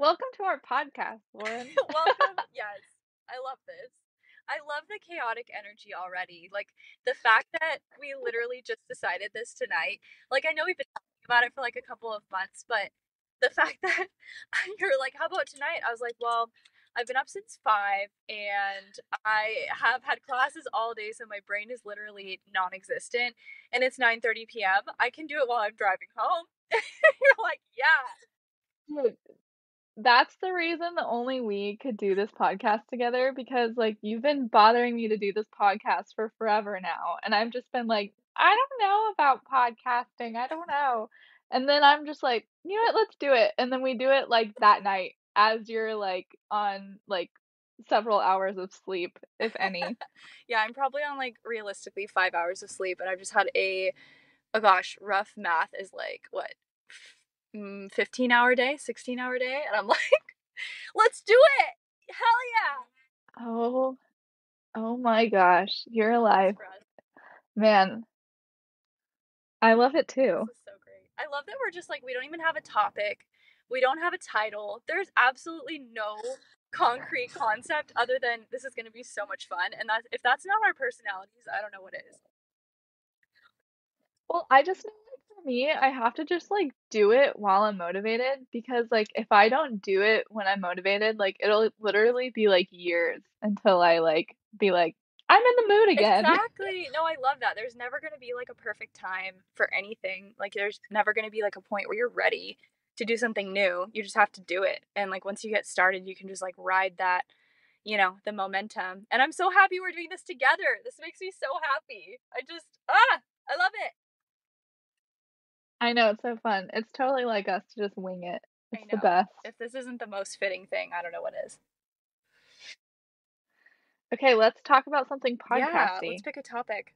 Welcome to our podcast, Lauren. Welcome. Yes, I love this. I love the chaotic energy already. Like the fact that we literally just decided this tonight. Like I know we've been talking about it for like a couple of months, but the fact that you're like, "How about tonight?" I was like, "Well." I've been up since five and I have had classes all day, so my brain is literally non existent. And it's 9 30 p.m. I can do it while I'm driving home. You're like, yeah. Dude, that's the reason that only we could do this podcast together because like you've been bothering me to do this podcast for forever now and I've just been like I don't know about podcasting. I don't know. And then I'm just like, you know what, let's do it. And then we do it like that night as you're like on like several hours of sleep, if any. yeah, I'm probably on like realistically five hours of sleep, and I've just had a, oh gosh, rough math is like what, mm, 15 hour day, 16 hour day, and I'm like, let's do it, hell yeah. Oh, oh my gosh, you're alive, man. I love it too. This is so great. I love that we're just like we don't even have a topic. We don't have a title. There's absolutely no concrete concept other than this is going to be so much fun. And that if that's not our personalities, I don't know what is. Well, I just know me, I have to just like do it while I'm motivated because like if I don't do it when I'm motivated, like it'll literally be like years until I like be like I'm in the mood again. Exactly. No, I love that. There's never going to be like a perfect time for anything. Like there's never going to be like a point where you're ready to do something new. You just have to do it. And like once you get started, you can just like ride that, you know, the momentum. And I'm so happy we're doing this together. This makes me so happy. I just ah, I love it. I know it's so fun. It's totally like us to just wing it. It's the best. If this isn't the most fitting thing, I don't know what is. Okay, let's talk about something podcasty. Yeah, let's pick a topic.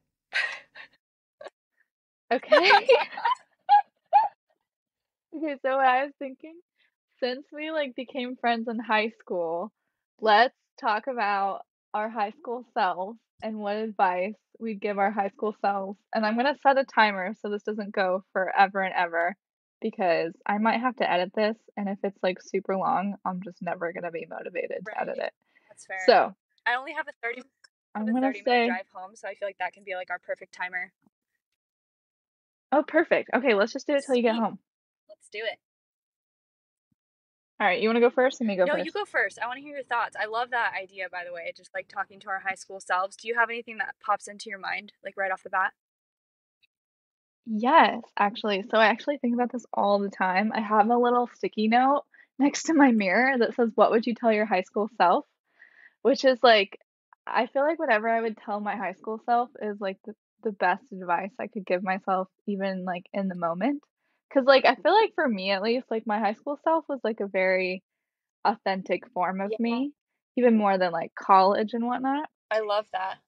okay. Okay, so what I was thinking, since we like became friends in high school, let's talk about our high school selves and what advice we'd give our high school selves. And I'm gonna set a timer so this doesn't go forever and ever because I might have to edit this, and if it's like super long, I'm just never gonna be motivated to edit it. That's fair. So I only have a 30, I I'm a gonna 30 say, minute drive home, so I feel like that can be like our perfect timer. oh, perfect. Okay, let's just do it till you get home. Let's do it. All right, you want to go first? Let me go no, first. you go first. I want to hear your thoughts. I love that idea, by the way, just like talking to our high school selves. Do you have anything that pops into your mind, like right off the bat? Yes, actually. So I actually think about this all the time. I have a little sticky note next to my mirror that says, What would you tell your high school self? Which is like, I feel like whatever I would tell my high school self is like the, the best advice I could give myself, even like in the moment. Because, like, I feel like for me at least, like, my high school self was like a very authentic form of Yeah. me, even more than like college and whatnot. I love that.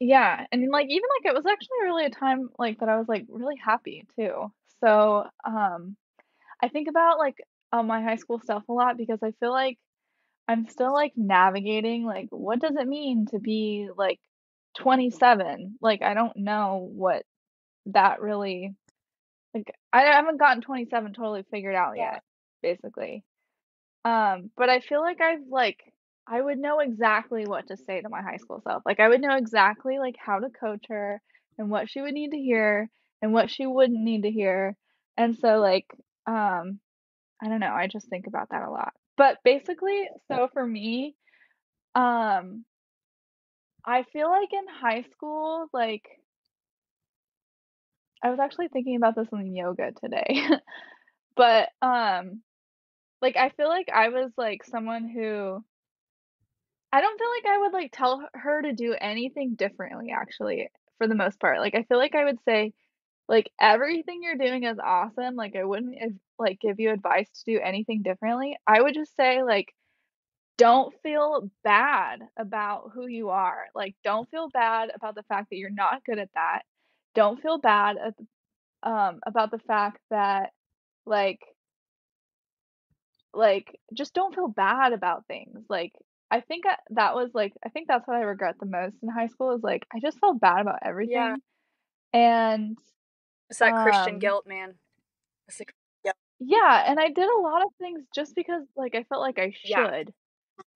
Yeah, and like even like it was actually really a time like that I was like really happy too. So, um I think about like uh, my high school stuff a lot because I feel like I'm still like navigating like what does it mean to be like 27? Like I don't know what that really like I haven't gotten 27 totally figured out Yeah. yet, basically. Um, but I feel like I've like I would know exactly what to say to my high school self. Like I would know exactly like how to coach her and what she would need to hear and what she wouldn't need to hear. And so like um I don't know, I just think about that a lot. But basically, so for me, um I feel like in high school, like I was actually thinking about this in yoga today. But um like I feel like I was like someone who I don't feel like I would like tell her to do anything differently actually for the most part. Like I feel like I would say like everything you're doing is awesome. Like I wouldn't like give you advice to do anything differently. I would just say like don't feel bad about who you are. Like don't feel bad about the fact that you're not good at that. Don't feel bad at um about the fact that like like just don't feel bad about things. Like I think I, that was like I think that's what I regret the most in high school is like I just felt bad about everything Yeah. And It's that Christian um guilt, man. It's like, yeah. Yeah, and I did a lot of things just because, like, I felt like I should Yeah.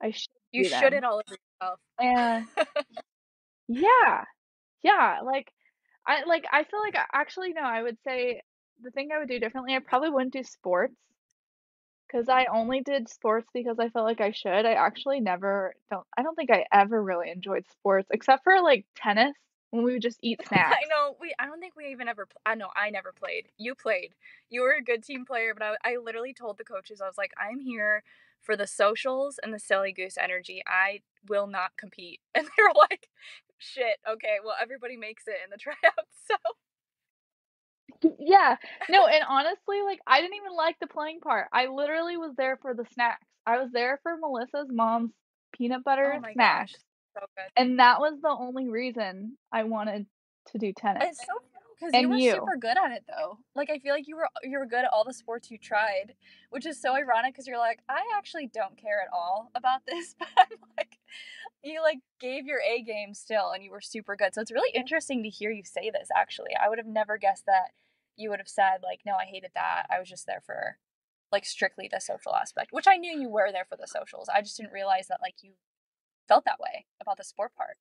I should You should it all over yourself. And yeah, yeah, like, I like, I feel like actually, no, I would say the thing I would do differently, I probably wouldn't do sports because I only did sports because I felt like I should. I actually never don't I don't think I ever really enjoyed sports except for, like, tennis when we would just eat snacks. I know, we I don't think we even ever I know I never played. You played. You were a good team player, but I I literally told the coaches, I was like, "I'm here for the socials and the silly goose energy. I will not compete." And they were like, "Shit, okay, well, everybody makes it in the tryouts, so" Yeah. No, and honestly, like, I didn't even like the playing part. I literally was there for the snacks. I was there for Melissa's mom's peanut Oh butter gosh, snacks, so good. and that was the only reason I wanted to do tennis. It's so funny 'cause you were you. super good at it, though. Like, I feel like you were you were good at all the sports you tried, which is so ironic because you're like, "I actually don't care at all about this," but I'm like you, like, gave your A game still, and you were super good, so it's really interesting to hear you say this, actually. I would have never guessed that you would have said, like, "No, I hated that. I was just there for, like, strictly the social aspect," which I knew you were there for the socials. I just didn't realize that, like, you felt that way about the sport part.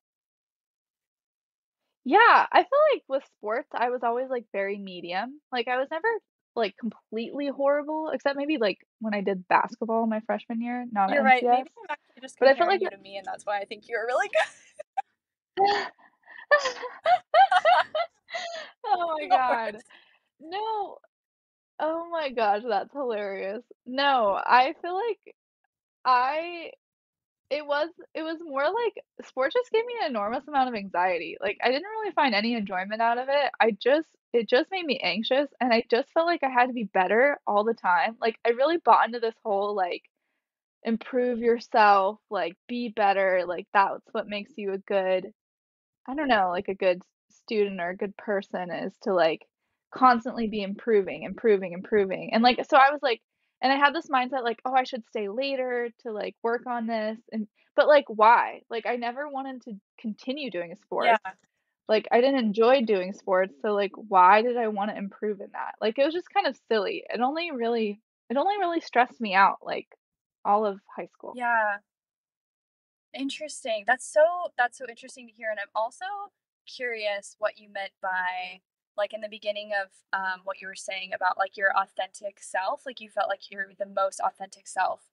Yeah, I feel like with sports, I was always, like, very medium. Like, I was never, like, completely horrible, except maybe, like, when I did basketball my freshman year, not You're right, maybe I'm actually just But I comparing like you to me, and that's why I think you're really good. Oh my god. No oh my gosh, that's hilarious. No, I feel like I it was it was more like sports just gave me an enormous amount of anxiety. Like, I didn't really find any enjoyment out of it. I just it just made me anxious, and I just felt like I had to be better all the time. Like, I really bought into this whole, like, improve yourself, like, be better, like, that's what makes you a good I don't know, like, a good student or a good person is to, like, constantly be improving, improving, improving. And, like, so I was like and I had this mindset, like, "Oh, I should stay later to, like, work on this," and but, like, why? Like, I never wanted to continue doing sports. Yeah. Like, I didn't enjoy doing sports, so, like, why did I wanna improve in that? Like, it was just kind of silly. It only really it only really stressed me out, like, all of high school. Yeah. Interesting. That's so that's so interesting to hear, and I'm also curious what you meant by like, in the beginning of, um, what you were saying about, like, your authentic self, like, you felt like you're the most authentic self.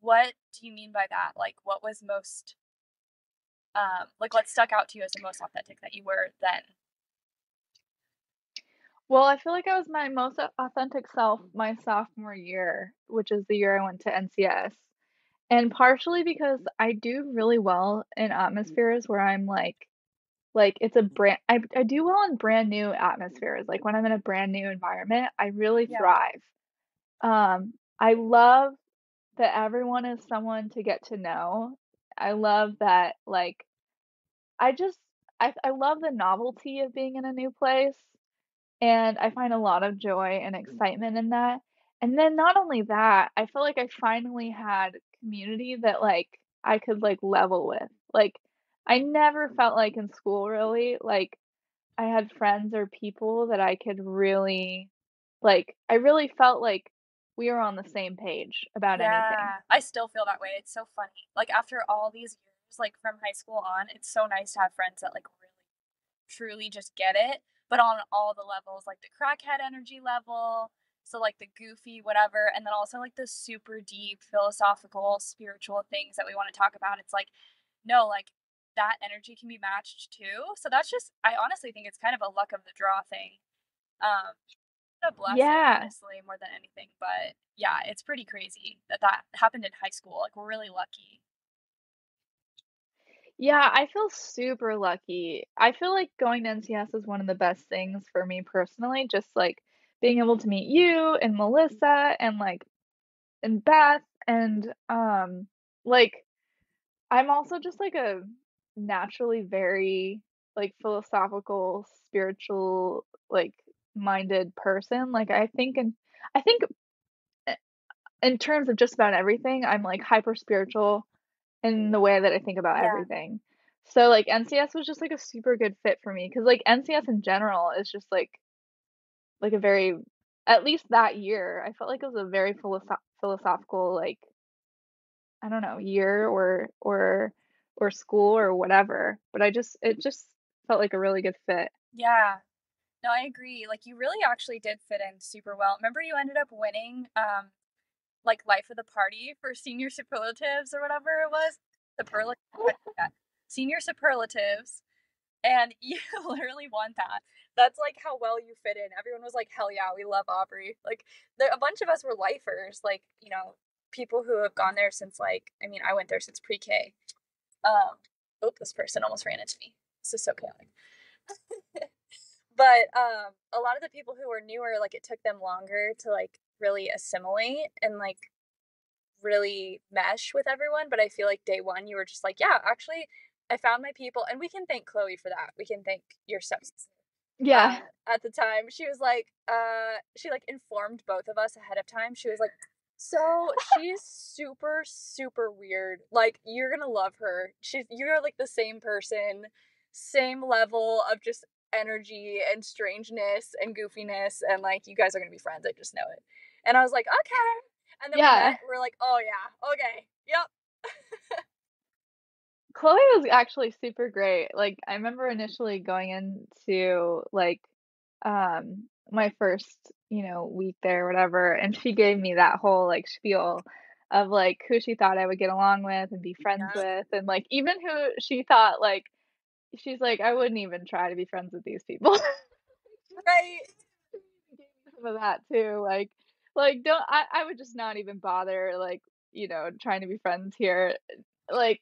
What do you mean by that? Like, what was most um, like, what stuck out to you as the most authentic that you were then? Well, I feel like I was my most authentic self my sophomore year, which is the year I went to NCS. And partially because I do really well in atmospheres where I'm, like like, it's a brand I I do well in brand new atmospheres, like, when I'm in a brand new environment, I really Yeah. thrive. Um, I love that everyone is someone to get to know. I love that, like I just I I love the novelty of being in a new place, and I find a lot of joy and excitement in that. And then not only that, I feel like I finally had community that, like, I could, like, level with. Like, I never felt like in school really, like, I had friends or people that I could really like, I really felt like we were on the same page about anything. Yeah, I still feel that way, it's so funny. Like, after all these years, like, from high school on, it's so nice to have friends that, like, really, truly just get it, but on all the levels, like the crackhead energy level, so, like, the goofy whatever, and then also, like, the super deep philosophical, spiritual things that we wanna talk about. It's like, no, like, that energy can be matched too. So that's just I honestly think it's kind of a luck of the draw thing. Um, a blessing, Yeah. honestly, more than anything, but, yeah, it's pretty crazy that that happened in high school, like, we're really lucky. Yeah, I feel super lucky. I feel like going to NCS is one of the best things for me personally, just, like, being able to meet you and Melissa and, like and Beth and, um, like, I'm also just, like, a naturally very, like, philosophical, spiritual, like, minded person. Like, I think and I think, eh in terms of just about everything, I'm, like, hyper spiritual in the way that I think about Yeah. everything. So, like, NCS was just, like, a super good fit for me cuz like, NCS in general is just, like like, a very at least that year, I felt like it was a very philosoph philosophical, like I don't know, year or or or school or whatever, but I just it just felt like a really good fit. Yeah. No, I agree. Like you really actually did fit in super well. Remember you ended up winning um like life of the party for senior superlatives or whatever it was? Superlative senior superlatives and you literally won that. That's like how well you fit in. Everyone was like, "Hell yeah, we love Aubrey." Like there a bunch of us were lifers, like, you know, people who have gone there since like I mean, I went there since pre-K. Um, oh, this person almost ran into me. This is so chaotic. but um, a lot of the people who were newer, like it took them longer to like really assimilate and like really mesh with everyone. But I feel like day one, you were just like, yeah, actually, I found my people, and we can thank Chloe for that. We can thank your stepsister. Yeah. Uh, at the time, she was like, uh, she like informed both of us ahead of time. She was like, so she's super, super weird. Like you're gonna love her. She's you're like the same person, same level of just energy and strangeness and goofiness, and like you guys are gonna be friends. I just know it. And I was like, okay. And then yeah. we met, we're like, oh yeah, okay, yep. Chloe was actually super great. Like I remember initially going into like um my first, you know, week there or whatever, and she gave me that whole like spiel of like who she thought I would get along with and be friends yeah. with and like even who she thought like she's like I wouldn't even try to be friends with these people. right. Some of that too. Like like don't I, I would just not even bother like, you know, trying to be friends here. Like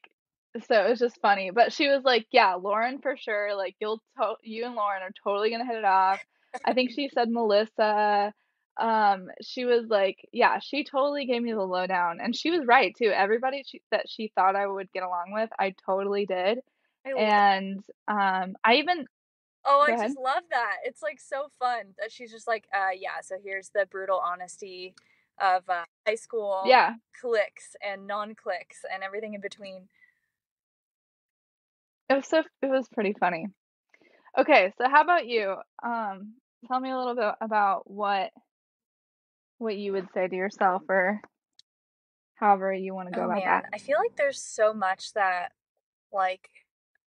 so it was just funny. But she was like, "Yeah, Lauren for sure. Like you'll to- you and Lauren are totally gonna hit it off." I think she said Melissa. Um, she was like, "Yeah, she totally gave me the lowdown," and she was right too. Everybody she, that she thought I would get along with, I totally did. I and um, I even Oh, I just love that. It's like so fun that she's just like, uh, yeah. So here's the brutal honesty of uh, high school yeah clicks and non clicks and everything in between. It was so it was pretty funny. Okay, so how about you? Um, tell me a little bit about what what you would say to yourself or however you want to go oh, about man. that. I feel like there's so much that like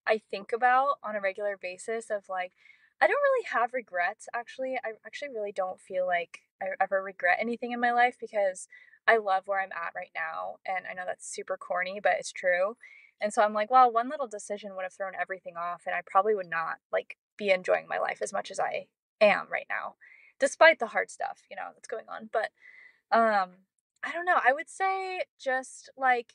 I think about on a regular basis of like I don't really have regrets actually. I actually really don't feel like I ever regret anything in my life because I love where I'm at right now and I know that's super corny, but it's true. And so I'm like, well, one little decision would have thrown everything off, and I probably would not like be enjoying my life as much as I am right now, despite the hard stuff, you know, that's going on. But um, I don't know. I would say just like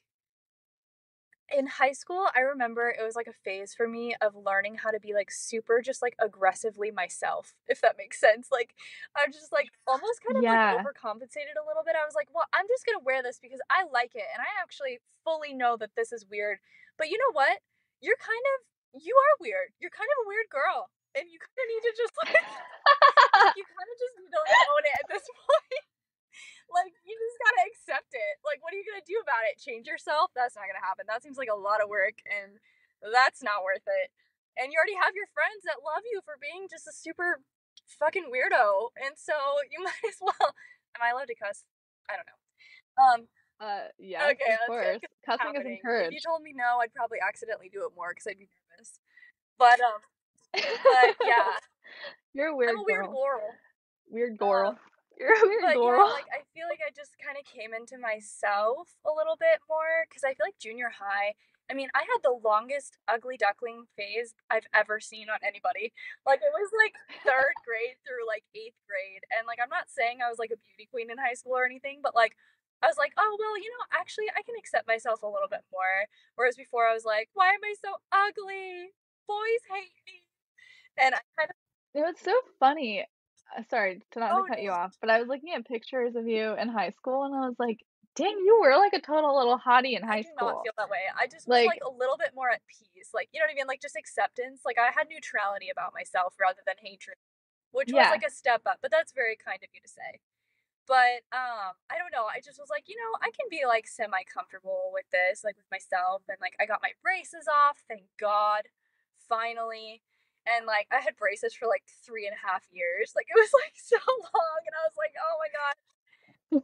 in high school, I remember it was like a phase for me of learning how to be like super just like aggressively myself, if that makes sense. Like I'm just like almost kind of yeah. like overcompensated a little bit. I was like, well, I'm just gonna wear this because I like it and I actually fully know that this is weird. But you know what? You're kind of you are weird. You're kind of a weird girl. And you kinda need to just like you kinda just need to like own it at this point like you just gotta accept it. Like, what are you gonna do about it? Change yourself? That's not gonna happen. That seems like a lot of work, and that's not worth it. And you already have your friends that love you for being just a super fucking weirdo, and so you might as well. Am I allowed to cuss? I don't know. Um. Uh. Yeah. Okay. Of course. Cussing is encouraged. If you told me no, I'd probably accidentally do it more because I'd be. But um. but yeah. You're a weird. I'm a weird girl. Weird girl. Um, you're a weird but, girl. Yeah, like I feel like I just kind of came into myself a little bit more because I feel like junior high. I mean, I had the longest ugly duckling phase I've ever seen on anybody. Like it was like third grade through like eighth grade, and like I'm not saying I was like a beauty queen in high school or anything, but like I was like, oh well, you know, actually I can accept myself a little bit more. Whereas before I was like, why am I so ugly? Boys hate me, and I kind of. It was so funny uh, sorry to not oh, to cut you off, but I was looking at pictures of you in high school and I was like, dang, you were like a total little hottie in high school. I do not feel that way. I just was like, like a little bit more at peace. Like, you know what I mean? Like just acceptance. Like I had neutrality about myself rather than hatred, which yeah. was like a step up, but that's very kind of you to say. But um, I don't know. I just was like, you know, I can be like semi comfortable with this, like with myself, and like I got my braces off, thank God, finally and like I had braces for like three and a half years. Like it was like so long, and I was like, oh my god.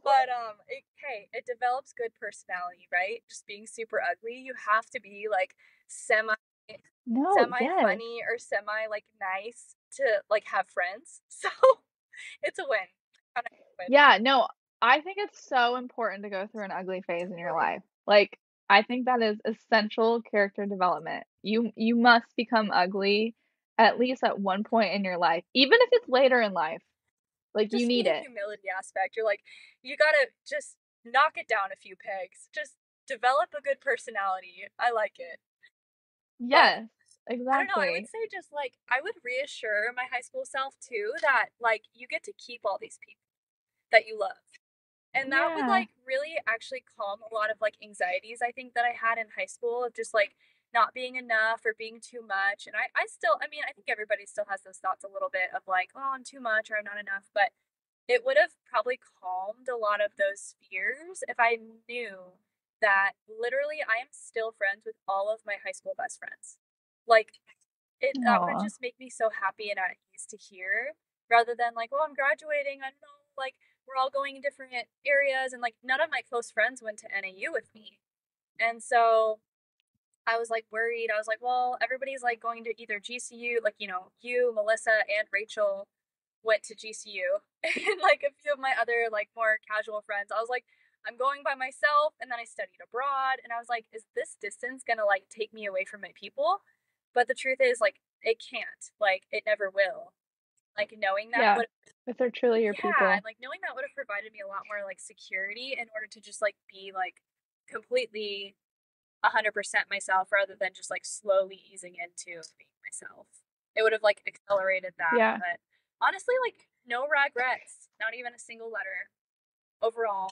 But um, it, hey, it develops good personality, right? Just being super ugly, you have to be like semi No, semi yes. funny or semi like nice to like have friends. So it's a win. Win. Yeah, no, I think it's so important to go through an ugly phase in your life. Like, I think that is essential character development. You you must become ugly at least at one point in your life, even if it's later in life. Like, you need it. humility aspect. You're like, you gotta just knock it down a few pegs. Just develop a good personality. I like it. But Yes, I don't know, I would say just like I would reassure my high school self too that like you get to keep all these people that you love. And that would like really actually calm a lot of like anxieties I think that I had in high school of just like not being enough or being too much. And I, I still, I mean, I think everybody still has those thoughts a little bit of like, oh, I'm too much or I'm not enough. But it would have probably calmed a lot of those fears if I knew that literally I am still friends with all of my high school best friends. Like it that would just make me so happy and at ease to hear rather than like, oh, I'm graduating. I don't know, like we're all going in different areas and like none of my close friends went to NAU with me. And so I was like worried. I was like, well, everybody's like going to either GCU, like, you know, you, Melissa, and Rachel went to GCU. And like a few of my other like more casual friends, I was like, I'm going by myself. And then I studied abroad. And I was like, is this distance gonna like take me away from my people? But the truth is, like, it can't. Like, it never will. Like, knowing that Yeah, if they're truly your yeah, people. like knowing that would have provided me a lot more like security in order to just like be like completely 100% myself rather than just like slowly easing into being myself. It would have like accelerated that. Yeah. But honestly, like no regrets, not even a single letter overall.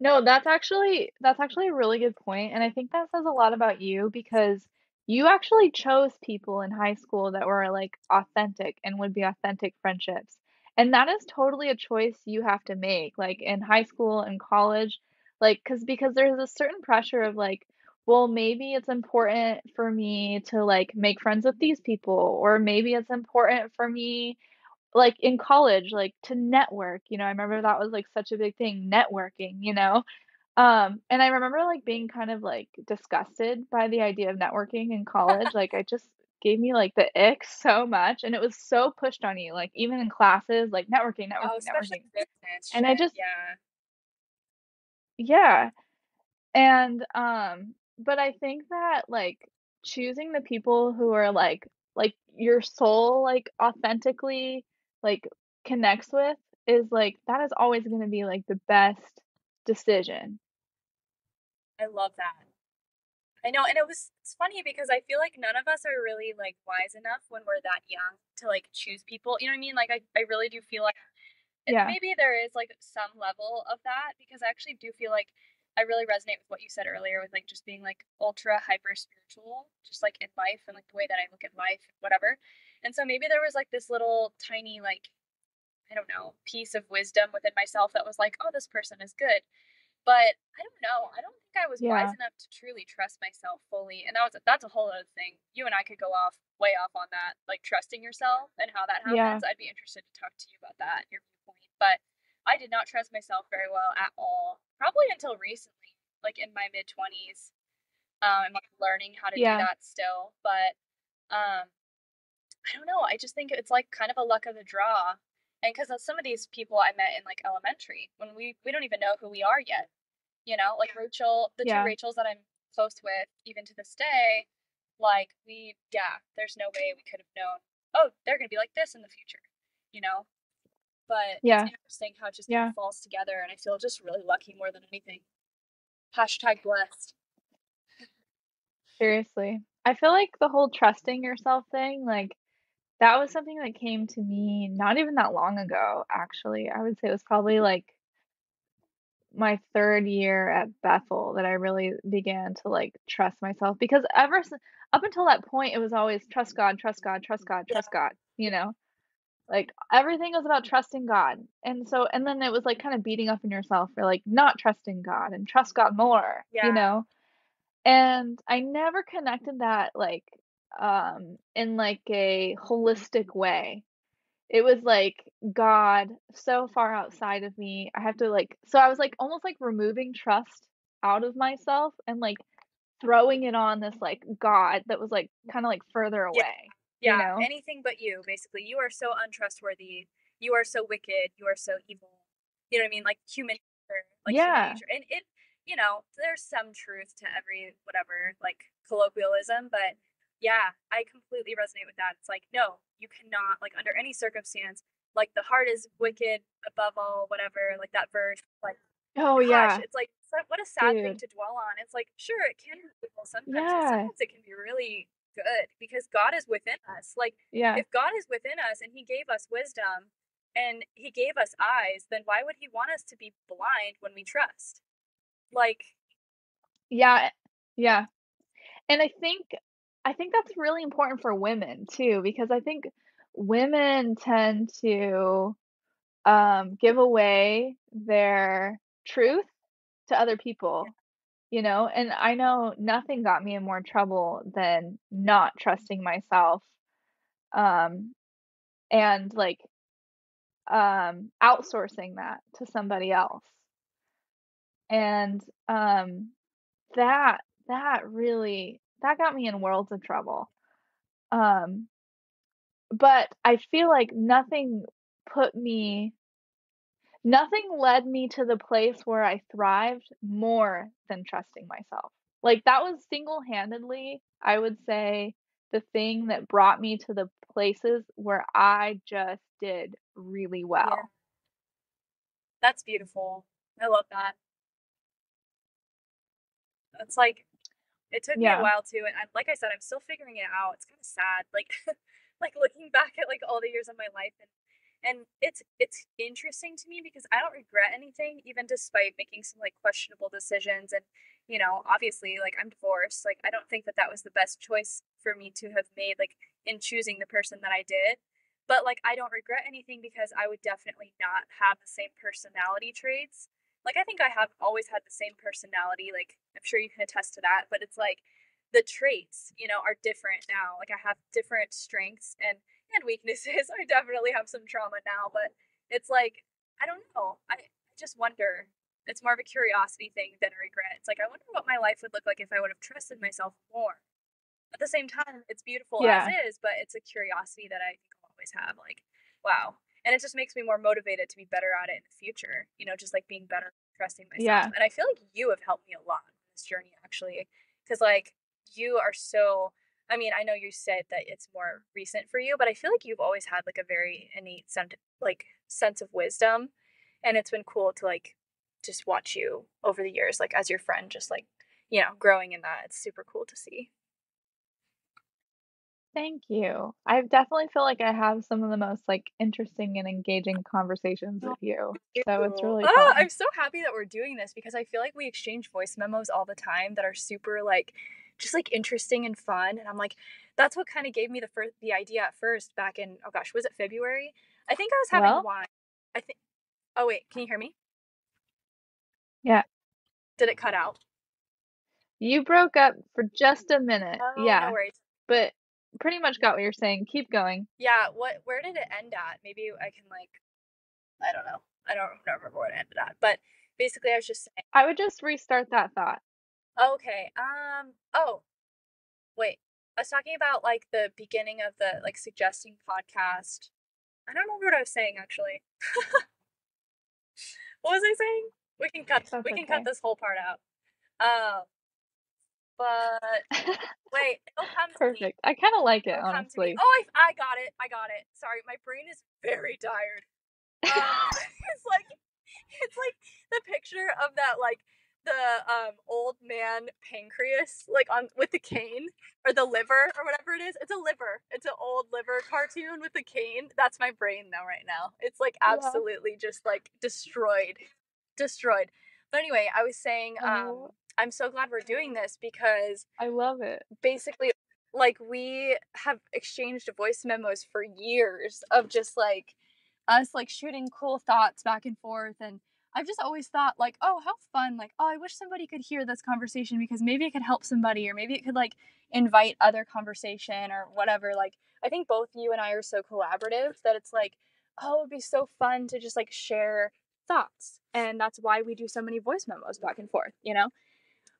No, that's actually that's actually a really good point, and I think that says a lot about you because you actually chose people in high school that were like authentic and would be authentic friendships. And that is totally a choice you have to make, like in high school and college, like cause because there's a certain pressure of like, well, maybe it's important for me to like make friends with these people, or maybe it's important for me like in college, like to network, you know, I remember that was like such a big thing, networking, you know? Um, and I remember like being kind of like disgusted by the idea of networking in college. Like it just gave me like the ick so much and it was so pushed on you, like even in classes, like networking, Oh, networking, especially networking. business And I just Yeah. yeah. And um but I think that like choosing the people who are like like your soul like authentically like connects with is like that is always going to be like the best decision. I love that. I know, and it was it's funny because I feel like none of us are really like wise enough when we're that young to like choose people. You know what I mean? Like I, I really do feel like Yeah. maybe there is like some level of that because I actually do feel like I really resonate with what you said earlier with like just being like ultra hyper spiritual, just like in life and like the way that I look at life, whatever. And so maybe there was like this little tiny like I don't know piece of wisdom within myself that was like, oh, this person is good. But I don't know. I don't think I was wise enough to truly trust myself fully. And that was that's a whole other thing. You and I could go off way off on that, like trusting yourself and how that happens. Yeah. I'd be interested to talk to you about that, your viewpoint. But I did not trust myself very well at all. Probably until recently, like in my mid twenties. Um, I'm like learning how to do that still. But um I don't know. I just think it's like kind of a luck of the draw. And because some of these people I met in like elementary, when we we don't even know who we are yet. You know, like Rachel, the two Rachels that I'm close with, even to this day, like we, yeah, there's no way we could have known. Oh, they're gonna be like this in the future. You know, but it's Yeah. interesting how it just kind of falls together, and I feel just really lucky more than anything. Hashtag blessed. Seriously. I feel like the whole trusting yourself thing, like that was something that came to me not even that long ago, actually. I would say it was probably like my 3rd year at Bethel that I really began to, like, trust myself because ever since up until that point, it was always trust God, trust God, trust God, Yeah, trust God, you know? Like, everything was about trusting God, and so and then it was, like, kinda beating up on yourself for, like, not trusting God and trust God more, you know? And I never connected that, like, um, in, like, a holistic way. It was, like, God so far outside of me, I have to, like so I was, like, almost, like, removing trust out of myself and, like, throwing it on this, like, God that was, like, kinda, like, further Yeah. Away, you Yeah, know? anything but you, basically. You are so untrustworthy. You are so wicked. You are so evil. You know what I mean? Like human nature, like human Yeah. nature. And it, you know, there's some truth to every whatever, like colloquialism, but yeah, I completely resonate with that. It's like, no, you cannot, like, under any circumstance, like, the heart is wicked above all, whatever, like that verse, like, Oh, gosh, yeah. it's like, what a sad thing to dwell on. It's like, sure, it can be evil sometimes, Yeah. sometimes it can be really good because God is within us. Like, Yeah. if God is within us and He gave us wisdom and He gave us eyes, then why would He want us to be blind when we trust? Like, Yeah, yeah. And I think I think that's really important for women too, because I think women tend to, um, give away their truth to other yeah, people, you know? And I know nothing got me in more trouble than not trusting myself, um, and, like, um, outsourcing that to somebody else. And, um, that that really that got me in worlds of trouble. Um, but I feel like nothing put me nothing led me to the place where I thrived more than trusting myself. Like, that was single-handedly, I would say, the thing that brought me to the places where I just did really yeah, well. that's beautiful. I love that. It's like, it took me a while too, and I, like I said, I'm still figuring it out. It's kind of sad, like, like looking back at like all the years of my life and and it's it's interesting to me because I don't regret anything, even despite making some like questionable decisions. And you know, obviously, like I'm divorced. Like I don't think that that was the best choice for me to have made, like in choosing the person that I did. But like I don't regret anything because I would definitely not have the same personality traits. Like I think I have always had the same personality. Like I'm sure you can attest to that. But it's like the traits, you know, are different now. Like I have different strengths and and weaknesses. I definitely have some trauma now, but it's like I don't know. I, I just wonder. It's more of a curiosity thing than a regret. It's like I wonder what my life would look like if I would have trusted myself more. At the same time, it's beautiful as Yeah. is, but it's a curiosity that I think I'll always have. Like, wow. And it just makes me more motivated to be better at it in the future. You know, just like being better at trusting myself. Yeah. And I feel like you have helped me a lot on this journey actually. Cause like you are so I mean, I know you said that it's more recent for you, but I feel like you've always had like a very innate sense like sense of wisdom. And it's been cool to like just watch you over the years, like as your friend, just like, you know, growing in that. It's super cool to see. Thank you. I definitely feel like I have some of the most, like, interesting and engaging conversations oh, with you, so it's really ah, fun. I'm so happy that we're doing this because I feel like we exchange voice memos all the time that are super like just like interesting and fun. And I'm like, that's what kind of gave me the first the idea at first back in oh gosh, was it February? I think I was having Well wine. I think oh wait, can you hear me? Yeah. Did it cut out? You broke up for just a minute. Oh, no Yeah, worries. but pretty much got what you're saying. Keep going. Yeah, what where did it end at? Maybe I can like I don't know. I don't, don't remember where it ended at. But basically I was just saying I would just restart that thought. Okay, um oh wait. I was talking about like the beginning of the like suggesting podcast. I don't remember what I was saying actually. what was I saying? We can cut That's we can cut this whole part out. Um but wait, it'll come. Perfect. I kinda like it, It'll come to me. honestly. Oh, I, I got it. I got it. Sorry, my brain is very tired. Um, it's like it's like the picture of that like the um old man pancreas like on with the cane or the liver or whatever it is. It's a liver. It's an old liver cartoon with the cane. That's my brain now right now. It's like Yeah. absolutely just like destroyed. Destroyed. But anyway, I was saying um I'm so glad we're doing this because I love it. basically like we have exchanged voice memos for years of just like us like shooting cool thoughts back and forth and I've just always thought like, oh, how fun! Like, oh, I wish somebody could hear this conversation because maybe it could help somebody, or maybe it could like invite other conversation or whatever. Like, I think both you and I are so collaborative that it's like, oh, it'd be so fun to just like share thoughts, and that's why we do so many voice memos back and forth, you know.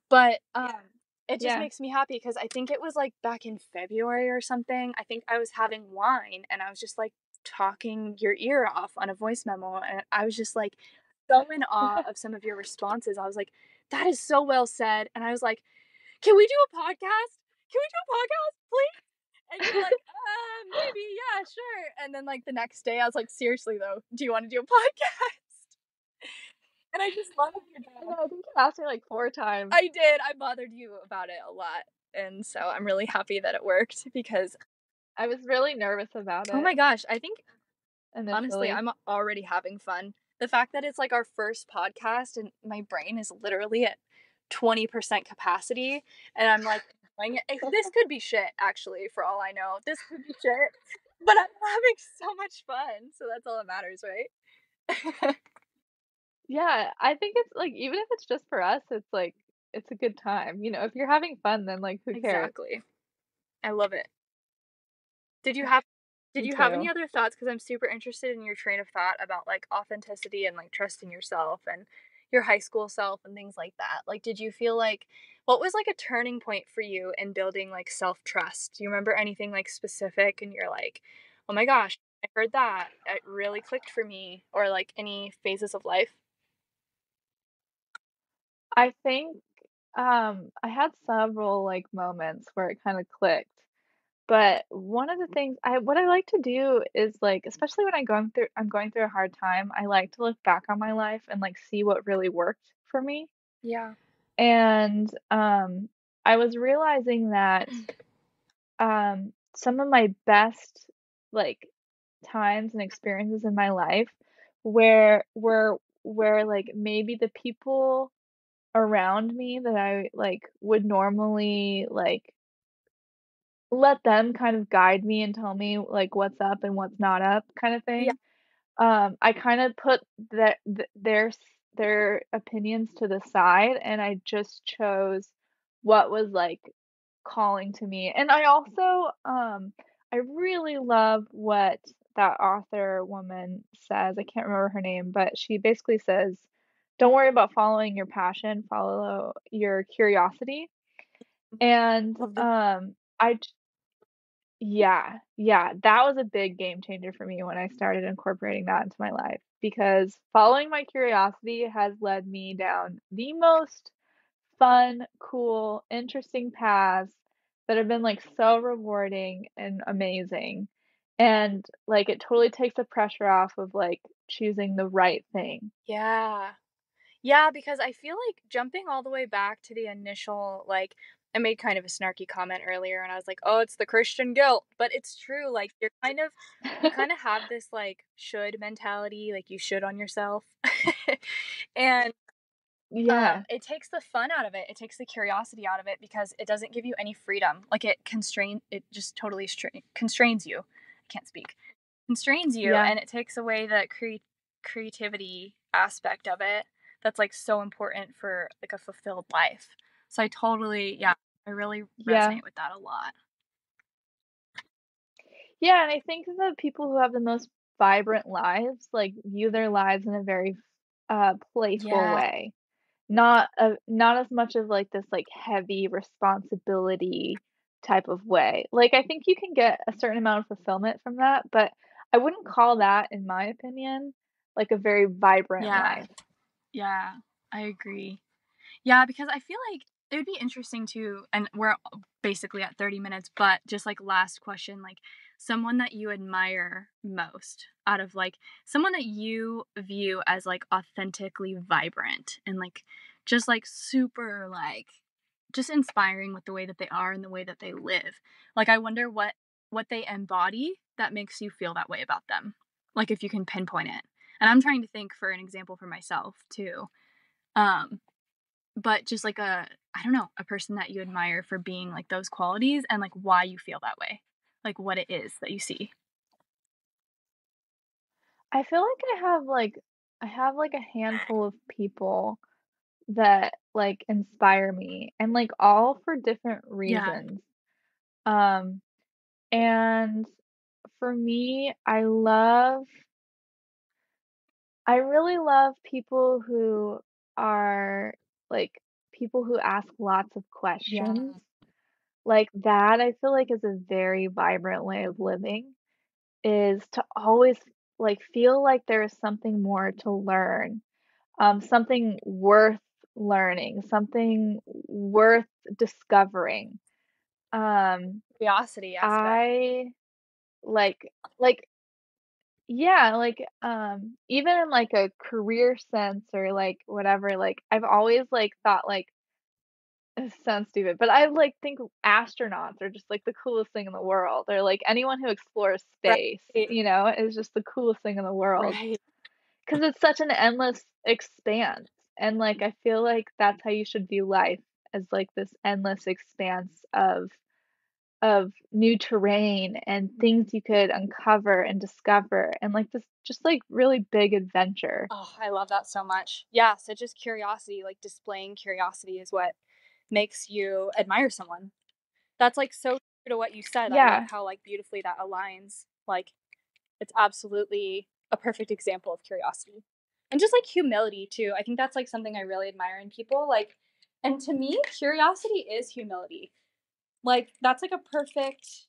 But um, it just Yeah. makes me happy because I think it was like back in February or something. I think I was having wine and I was just like talking your ear off on a voice memo, and I was just like so in awe of some of your responses. I was like, that is so well said. And I was like, can we do a podcast? Can we do a podcast, please? And you're like, uh, maybe, yeah, sure. And then like the next day, I was like, seriously though, do you want to do a podcast? And I just love your I know, I think you asked me like four times. I did. I bothered you about it a lot. And so I'm really happy that it worked because I was really nervous about it. oh my gosh, I think Initially. honestly I'm already having fun. The fact that it's like our first podcast and my brain is literally at 20% capacity and I'm like. This could be shit actually for all I know. This could be shit. But I'm having so much fun. So that's all that matters, right? Yeah, I think it's like even if it's just for us, it's like it's a good time. You know, if you're having fun, then like who cares? Exactly. I love it. Did you have did you have any other thoughts cuz I'm super interested in your train of thought about like authenticity and like trusting yourself and your high school self and things like that. Like did you feel like what was like a turning point for you in building like self-trust? Do you remember anything like specific and you're like, "Oh my gosh, I heard that. It really clicked for me." Or like any phases of life? I think um I had several like moments where it kind of clicked. But one of the things I what I like to do is like especially when I'm going through I'm going through a hard time, I like to look back on my life and like see what really worked for me. Yeah. And um I was realizing that um some of my best like times and experiences in my life where were where like maybe the people around me that I like would normally like let them kind of guide me and tell me like what's up and what's not up kind of Yeah. thing. Um, I kind of put that th- their their opinions to the side and I just chose what was like calling to me. And I also um I really love what that author woman says. I can't remember her name, but she basically says, "Don't worry about following your passion, follow your curiosity." And Love the um I yeah, yeah, that was a big game changer for me when I started incorporating that into my life because following my curiosity has led me down the most fun, cool, interesting paths that have been like so rewarding and amazing. And like it totally takes the pressure off of like choosing the right thing. Yeah. Yeah, because I feel like jumping all the way back to the initial, like, I made kind of a snarky comment earlier and I was like, oh, it's the Christian guilt. But it's true. Like, you're kind of, you kind of have this, like, should mentality, like, you should on yourself. and Yeah. um, it takes the fun out of it. It takes the curiosity out of it because it doesn't give you any freedom. Like, it constrain, it just totally stra- constrains you. I can't speak. Constrains you Yeah. and it takes away the cre- creativity aspect of it that's like so important for like a fulfilled life. So I totally, yeah, I really Yeah. resonate with that a lot. Yeah, and I think the people who have the most vibrant lives like view their lives in a very uh playful Yeah. way. Not a not as much of like this like heavy responsibility type of way. Like I think you can get a certain amount of fulfillment from that, but I wouldn't call that, in my opinion, like a very vibrant Yeah. life. Yeah, I agree. Yeah, because I feel like it would be interesting to, and we're basically at 30 minutes, but just like last question, like someone that you admire most out of like someone that you view as like authentically vibrant and like just like super like just inspiring with the way that they are and the way that they live. Like I wonder what what they embody that makes you feel that way about them. Like if you can pinpoint it. And I'm trying to think for an example for myself too. Um but just like a I don't know, a person that you admire for being like those qualities and like why you feel that way. Like what it is that you see. I feel like I have like I have, like, a handful of people that, like, inspire me, and, like, all for different Yeah. reasons. Um, and for me, I love I really love people who are, like, people who ask lots of questions. Yeah. Like, that I feel like is a very vibrant way of living, is to always, like, feel like there is something more to learn, um, something worth learning, something worth discovering. Um, Curiosity aspect. I like like yeah, like, um, even in, like, a career sense or, like, whatever, like, I've always, like, thought, like It sounds stupid, but I, like, think astronauts are just, like, the coolest thing in the world, or, like, anyone who explores space, Right. you know, is just the coolest thing in the world. Right. 'Cause it's such an endless expanse, and, like, I feel like that's how you should view life, as, like, this endless expanse of of new terrain and things you could uncover and discover, and, like, this just, like, really big adventure. Oh, I love that so much. Yeah, so just curiosity, like, displaying curiosity is what makes you admire someone. That's, like, so true to what you said, Yeah. how, like, beautifully that aligns, like, it's absolutely a perfect example of curiosity. And just, like, humility too, I think that's, like, something I really admire in people, like and to me, curiosity is humility. Like, that's, like, a perfect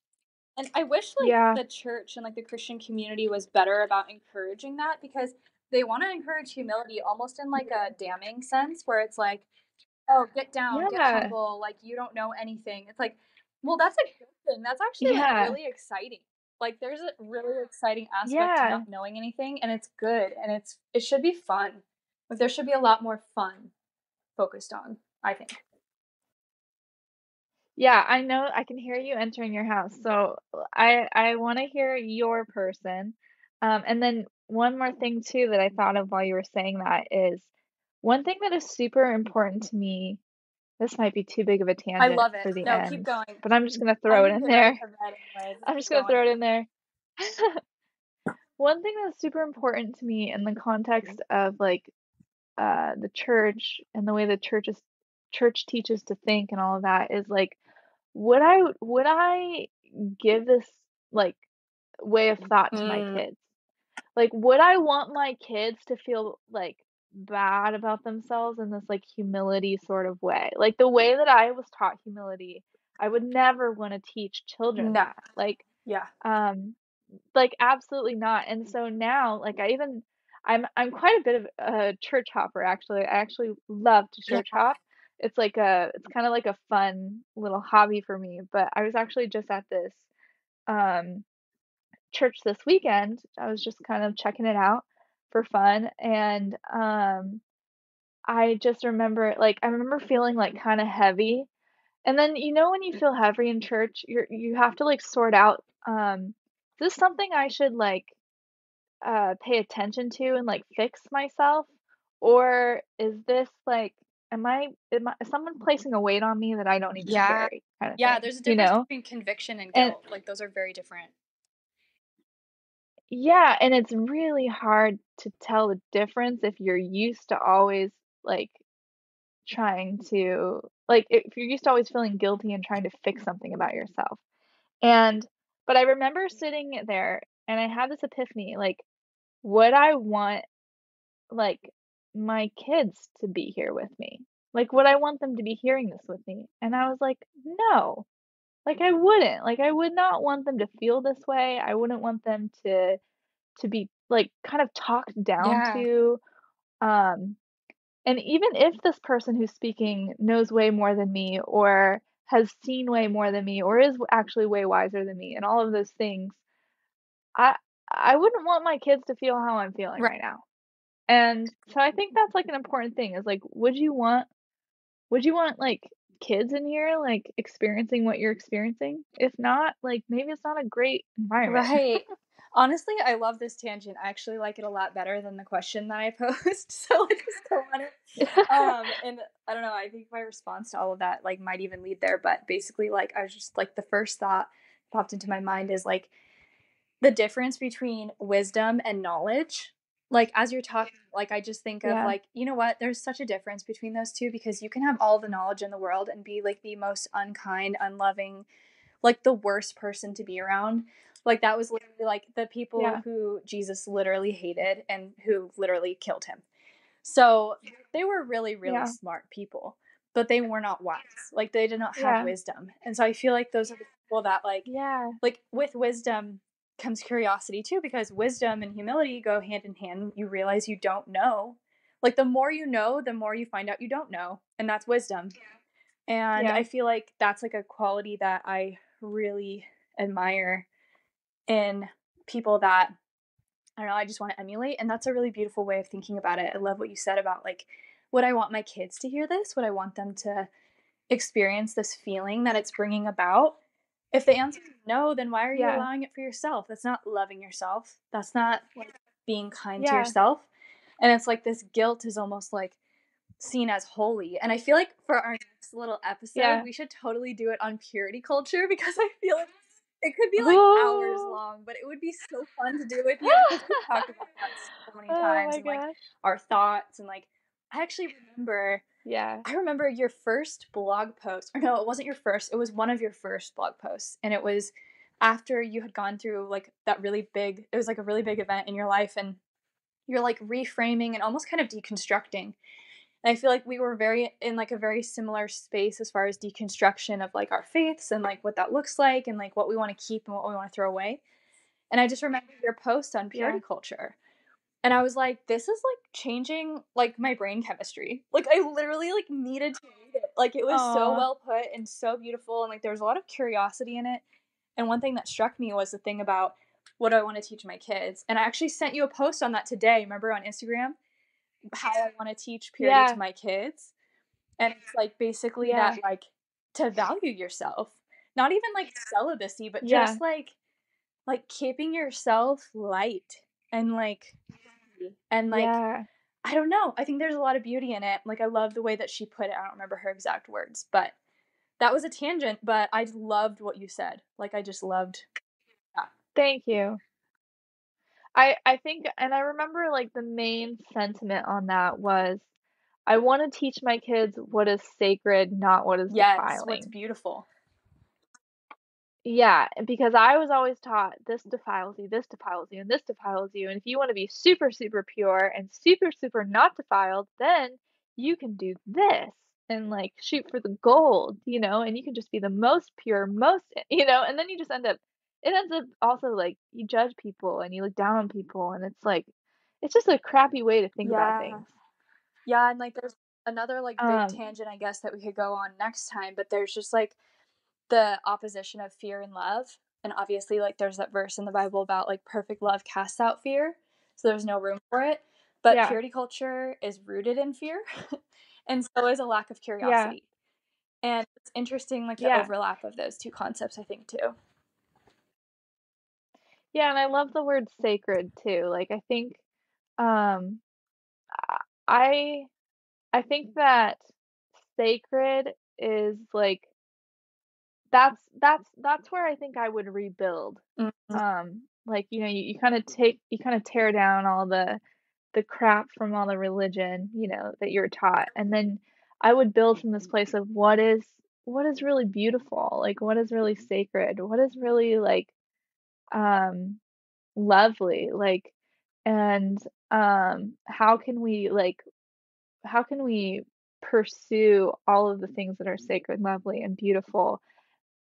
and I wish, like, Yeah. the church and, like, the Christian community was better about encouraging that because they wanna encourage humility almost in, like, a damning sense where it's like, "Oh, get down, get Yeah. humble, like, you don't know anything." It's like, well, that's a good thing, that's actually, like, really exciting. Like, there's a really exciting aspect to not knowing anything, and it's good, and it's it should be fun. Like, there should be a lot more fun focused on, I think. Yeah, I know I can hear you entering your house, so, I I wanna hear your person, um, and then one more thing too that I thought of while you were saying that is, one thing that is super important to me this might be too big of a I tangent I love it. for the No, keep end, going. but I'm just gonna I throw it need in to there. a red anyways, I'm keep just gonna going. throw it in there. One thing that's super important to me in the context of, like, uh, the church and the way the church is church teaches to think and all of that is, like, would I would I give this, like, way of thought to my Mm. kids? Like, would I want my kids to feel, like, bad about themselves in this, like, humility sort of way? Like, the way that I was taught humility, I would never wanna teach children that, like, Yeah. um, like, absolutely not, and so now, like, I even I'm I'm quite a bit of a church hopper, actually, I actually love to church hop. It's like a it's kinda like a fun little hobby for me, but I was actually just at this, um, church this weekend. I was just kind of checking it out for fun, and, um, I just remember like, I remember feeling, like, kinda heavy, and then, you know, when you feel heavy in church, you're you have to, like, sort out, um, "Is this something I should, like, uh, pay attention to and, like, fix myself? Or is this, like am I am I someone placing a weight on me that I don't need to Yeah. carry?" kinda Yeah, thing, there's a you difference know? between conviction and And guilt, like, those are very different. Yeah, and it's really hard to tell the difference if you're used to always, like, trying to like, if you're used to always feeling guilty and trying to fix something about yourself, and but I remember mm-hmm. sitting there, and I had this epiphany, like, would I want, like, my kids to be here with me? Like, would I want them to be hearing this with me? And I was like, "No." Like, I wouldn't, like, I would not want them to feel this way, I wouldn't want them to to be, like, kind of talked down Yeah. to, um, and even if this person who's speaking knows way more than me or has seen way more than me or is actually way wiser than me and all of those things, I I wouldn't want my kids to feel how I'm feeling Right. right now, and so I think that's, like, an important thing is, like, would you want would you want, like, kids in here, like, experiencing what you're experiencing? If not, like, maybe it's not a great environment. Right. Honestly, I love this tangent, I actually like it a lot better than the question that I posed, so I just go on it. Um, and I don't know, I think my response to all of that, like, might even lead there, but basically, like, I was just like, the first thought popped into my mind is, like, the difference between wisdom and knowledge. Like as you're talking, like I just think of Yeah. like, you know what? There's such a difference between those two because you can have all the knowledge in the world and be like the most unkind, unloving, like the worst person to be around. Like that was literally like the people Yeah. who Jesus literally hated and who literally killed him. So they were really, really Yeah. smart people, but they were not wise. Like they did not have wisdom. And so I feel like those are the people that like Yeah. like with wisdom comes curiosity too because wisdom and humility go hand in hand. You realize you don't know. Like the more you know the more you find out you don't know and that's wisdom. And Yeah. i feel like that's like a quality that i really admire in people that i don't know i just want to emulate and that's a really beautiful way of thinking about it. I love what you said about like would i want my kids to hear this? Would i want them to experience this feeling that it's bringing about if the answer is no, then why are you Yeah. allowing it for yourself? That's not loving yourself. That's not like being kind to yourself. And it's like this guilt is almost like seen as holy. And I feel like for our next little episode, Yeah. we should totally do it on purity culture because I feel like it could be like hours long, but it would be so fun to do with you we talked about that so many Oh times my and like gosh. our thoughts and like I actually remember Yeah. I remember your first blog post, or no, it wasn't your first. It was one of your first blog posts, and it was after you had gone through like that really big. It was like a really big event in your life, and you're like reframing and almost kind of deconstructing. And I feel like we were very in like a very similar space as far as deconstruction of like our faiths and like what that looks like and like what we want to keep and what we want to throw away. And I just remember your post on purity Yeah. culture. And I was like, this is like changing like my brain chemistry. Like I literally like needed to read it. Like it was so well put and so beautiful and like there was a lot of curiosity in it. And one thing that struck me was the thing about what do I want to teach my kids. And I actually sent you a post on that today, remember on Instagram? How I want to teach purity Yeah. to my kids. And it's like basically Yeah. that like to value yourself. Not even like celibacy, but Yeah. just like like keeping yourself light and like and like yeah. I don't know. I think there's a lot of beauty in it. Like I love the way that she put it. I don't remember her exact words, but that was a tangent, but I loved what you said. Like I just loved Thank you. I I think and I remember like the main sentiment on that was I want to teach my kids what is sacred, not what is yes, defiling. what's beautiful. Yeah, because I was always taught this defiles you, this defiles you, and this defiles you. And if you want to be super, super pure and super, super not defiled, then you can do this and like shoot for the gold, you know, and you can just be the most pure, most, you know, and then you just end up, it ends up also like you judge people and you look down on people, and it's like, it's just a crappy way to think about things. Yeah, and like there's another like big Um, tangent I guess that we could go on next time, but there's just like the opposition of fear and love. And obviously like there's that verse in the Bible about like perfect love casts out fear. So there's no room for it. But Yeah. purity culture is rooted in fear. and so is a lack of curiosity. And it's interesting like the Yeah. overlap of those two concepts I think too. Yeah, and I love the word sacred too. Like I think um I I think that sacred is like that's that's that's where I think I would rebuild. Mhm. Um like you know you, you kind of take you kind of tear down all the the crap from all the religion, you know, that you're taught. And then I would build from this place of what is what is really beautiful? Like what is really sacred? What is really like um lovely? Like and um how can we like how can we pursue all of the things that are sacred, lovely and beautiful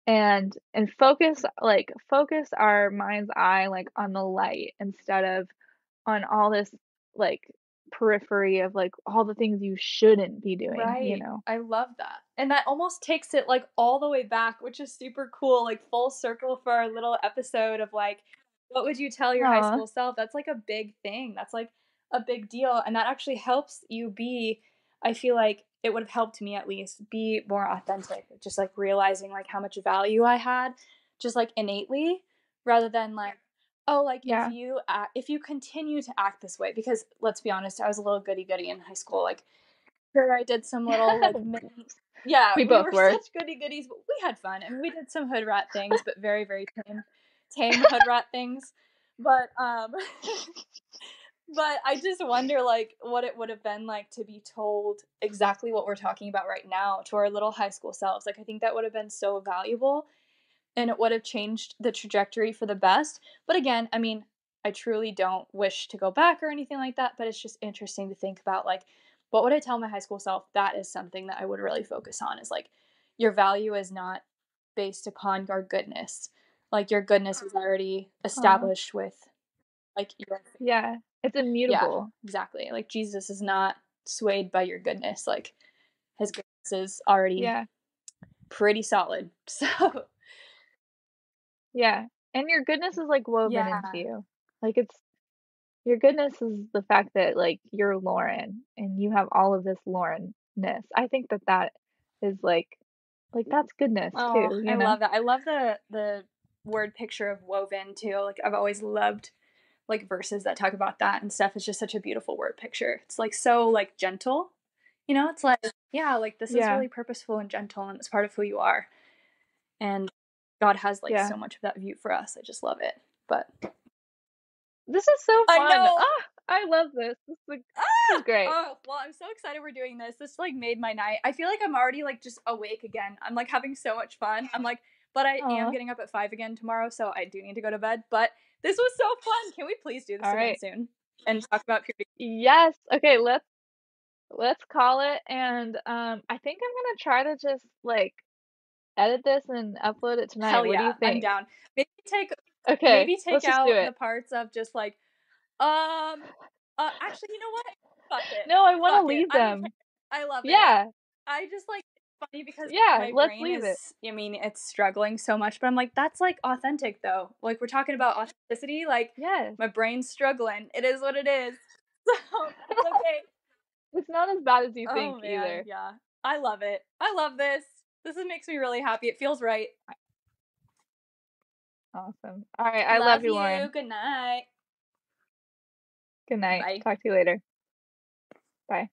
and and focus like focus our mind's eye like on the light instead of on all this like periphery of like all the things you shouldn't be doing, right. you know. I love that. And that almost takes it like all the way back, which is super cool, like full circle for our little episode of like what would you tell your high school self? That's like a big thing. That's like a big deal and that actually helps you be I feel like it would have helped me at least be more authentic, just like realizing like how much value I had just like innately rather than like oh like Yeah. if you act, if you continue to act this way because let's be honest, I was a little goody goody in high school like sure I did some little like mini yeah, We both were. such goody goodies, but we had fun and we did some hood rat things, but very very tame, tame hood rat things. But um, but I just wonder like what it would have been like to be told exactly what we're talking about right now to our little high school selves. Like I think that would have been so valuable and it would have changed the trajectory for the best. But again, I mean, I truly don't wish to go back or anything like that, but it's just interesting to think about like what would I tell my high school self? That is something that I would really focus on is like your value is not based upon your goodness. Like your goodness was already established Aww. with like your Yeah. It's immutable. Yeah, exactly. Like Jesus is not swayed by your goodness. Like his goodness is already yeah. pretty solid. So Yeah. And your goodness is like woven yeah. into you. Like it's your goodness is the fact that like you're Lauren and you have all of this Laurenness. I think that that is like like that's goodness oh, too. I know? love that. I love the the word picture of woven too. Like I've always loved like verses that talk about that and stuff. It's just such a beautiful word picture. It's like so like gentle. You know, it's like yeah, like this yeah. is really purposeful and gentle and it's part of who you are. And God has like yeah. so much of that view for us. I just love it. But this is so fun. I, know. Ah, I love this. This is, like, ah! this is great. Oh, well, I'm so excited we're doing this. This like made my night. I feel like I'm already like just awake again. I'm like having so much fun. I'm like, but I Aww. am getting up at five again tomorrow, so I do need to go to bed. But this was so fun. Can we please do this All again right. soon and talk about purity? Yes. Okay. Let's let's call it. And um, I think I'm gonna try to just like edit this and upload it tonight. Hell what yeah, do you think? I'm down. Maybe take okay. Maybe take out the parts of just like um. Uh, actually, you know what? Fuck it. No, I want to leave them. I, I love it. Yeah. I just like funny because yeah, let's leave is, it. I mean, it's struggling so much, but I'm like, that's like authentic though. Like we're talking about authenticity. Like, yeah, my brain's struggling. It is what it is. So it's okay. it's not as bad as you oh, think man, either. Yeah, I love it. I love this. This makes me really happy. It feels right. Awesome. All right, I love, love you, Lauren. Good night. Good night. Bye. Talk to you later. Bye.